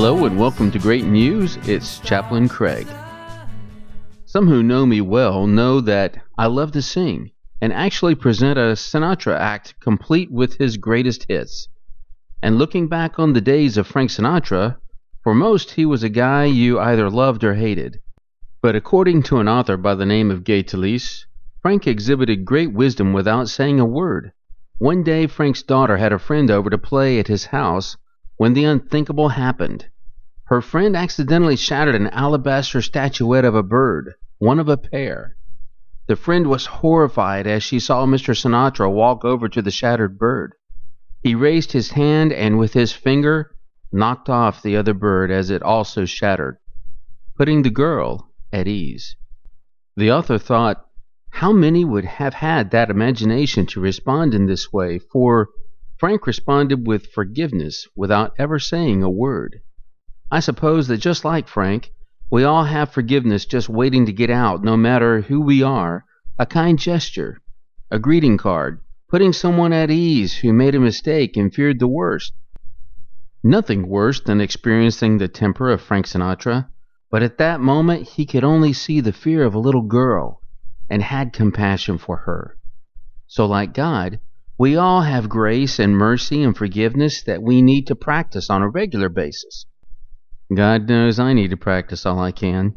Hello and welcome to Great News. It's Chaplain Craig. Some who know me well know that I love to sing and actually present a Sinatra act complete with his greatest hits. And looking back on the days of Frank Sinatra, for most he was a guy you either loved or hated. But according to an author by the name of Gay Talese, Frank exhibited great wisdom without saying a word. One day Frank's daughter had a friend over to play at his house when the unthinkable happened. Her friend accidentally shattered an alabaster statuette of a bird, one of a pair. The friend was horrified as she saw Mr. Sinatra walk over to the shattered bird. He raised his hand and with his finger knocked off the other bird as it also shattered, putting the girl at ease. The author thought, how many would have had that imagination to respond in this way, for Frank responded with forgiveness without ever saying a word. I suppose that just like Frank, we all have forgiveness just waiting to get out, no matter who we are, a kind gesture, a greeting card, putting someone at ease who made a mistake and feared the worst. Nothing worse than experiencing the temper of Frank Sinatra, but at that moment he could only see the fear of a little girl and had compassion for her. So, like God, we all have grace and mercy and forgiveness that we need to practice on a regular basis. God knows I need to practice all I can,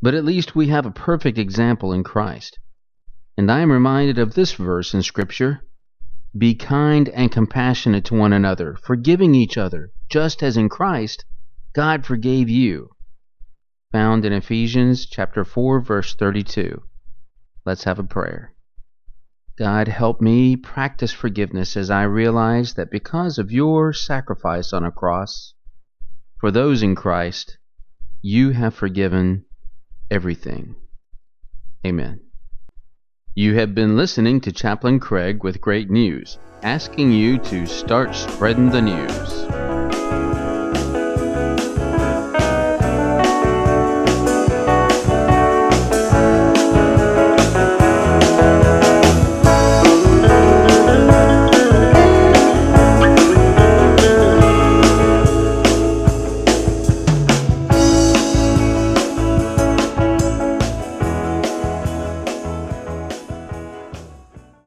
but at least we have a perfect example in Christ. And I am reminded of this verse in Scripture Be kind and compassionate to one another, forgiving each other, just as in Christ God forgave you. Found in Ephesians chapter 4 verse 32. Let's have a prayer. God, help me practice forgiveness as I realize that because of your sacrifice on a cross, for those in Christ, you have forgiven everything. Amen. You have been listening to Chaplain Craig with great news, asking you to start spreading the news.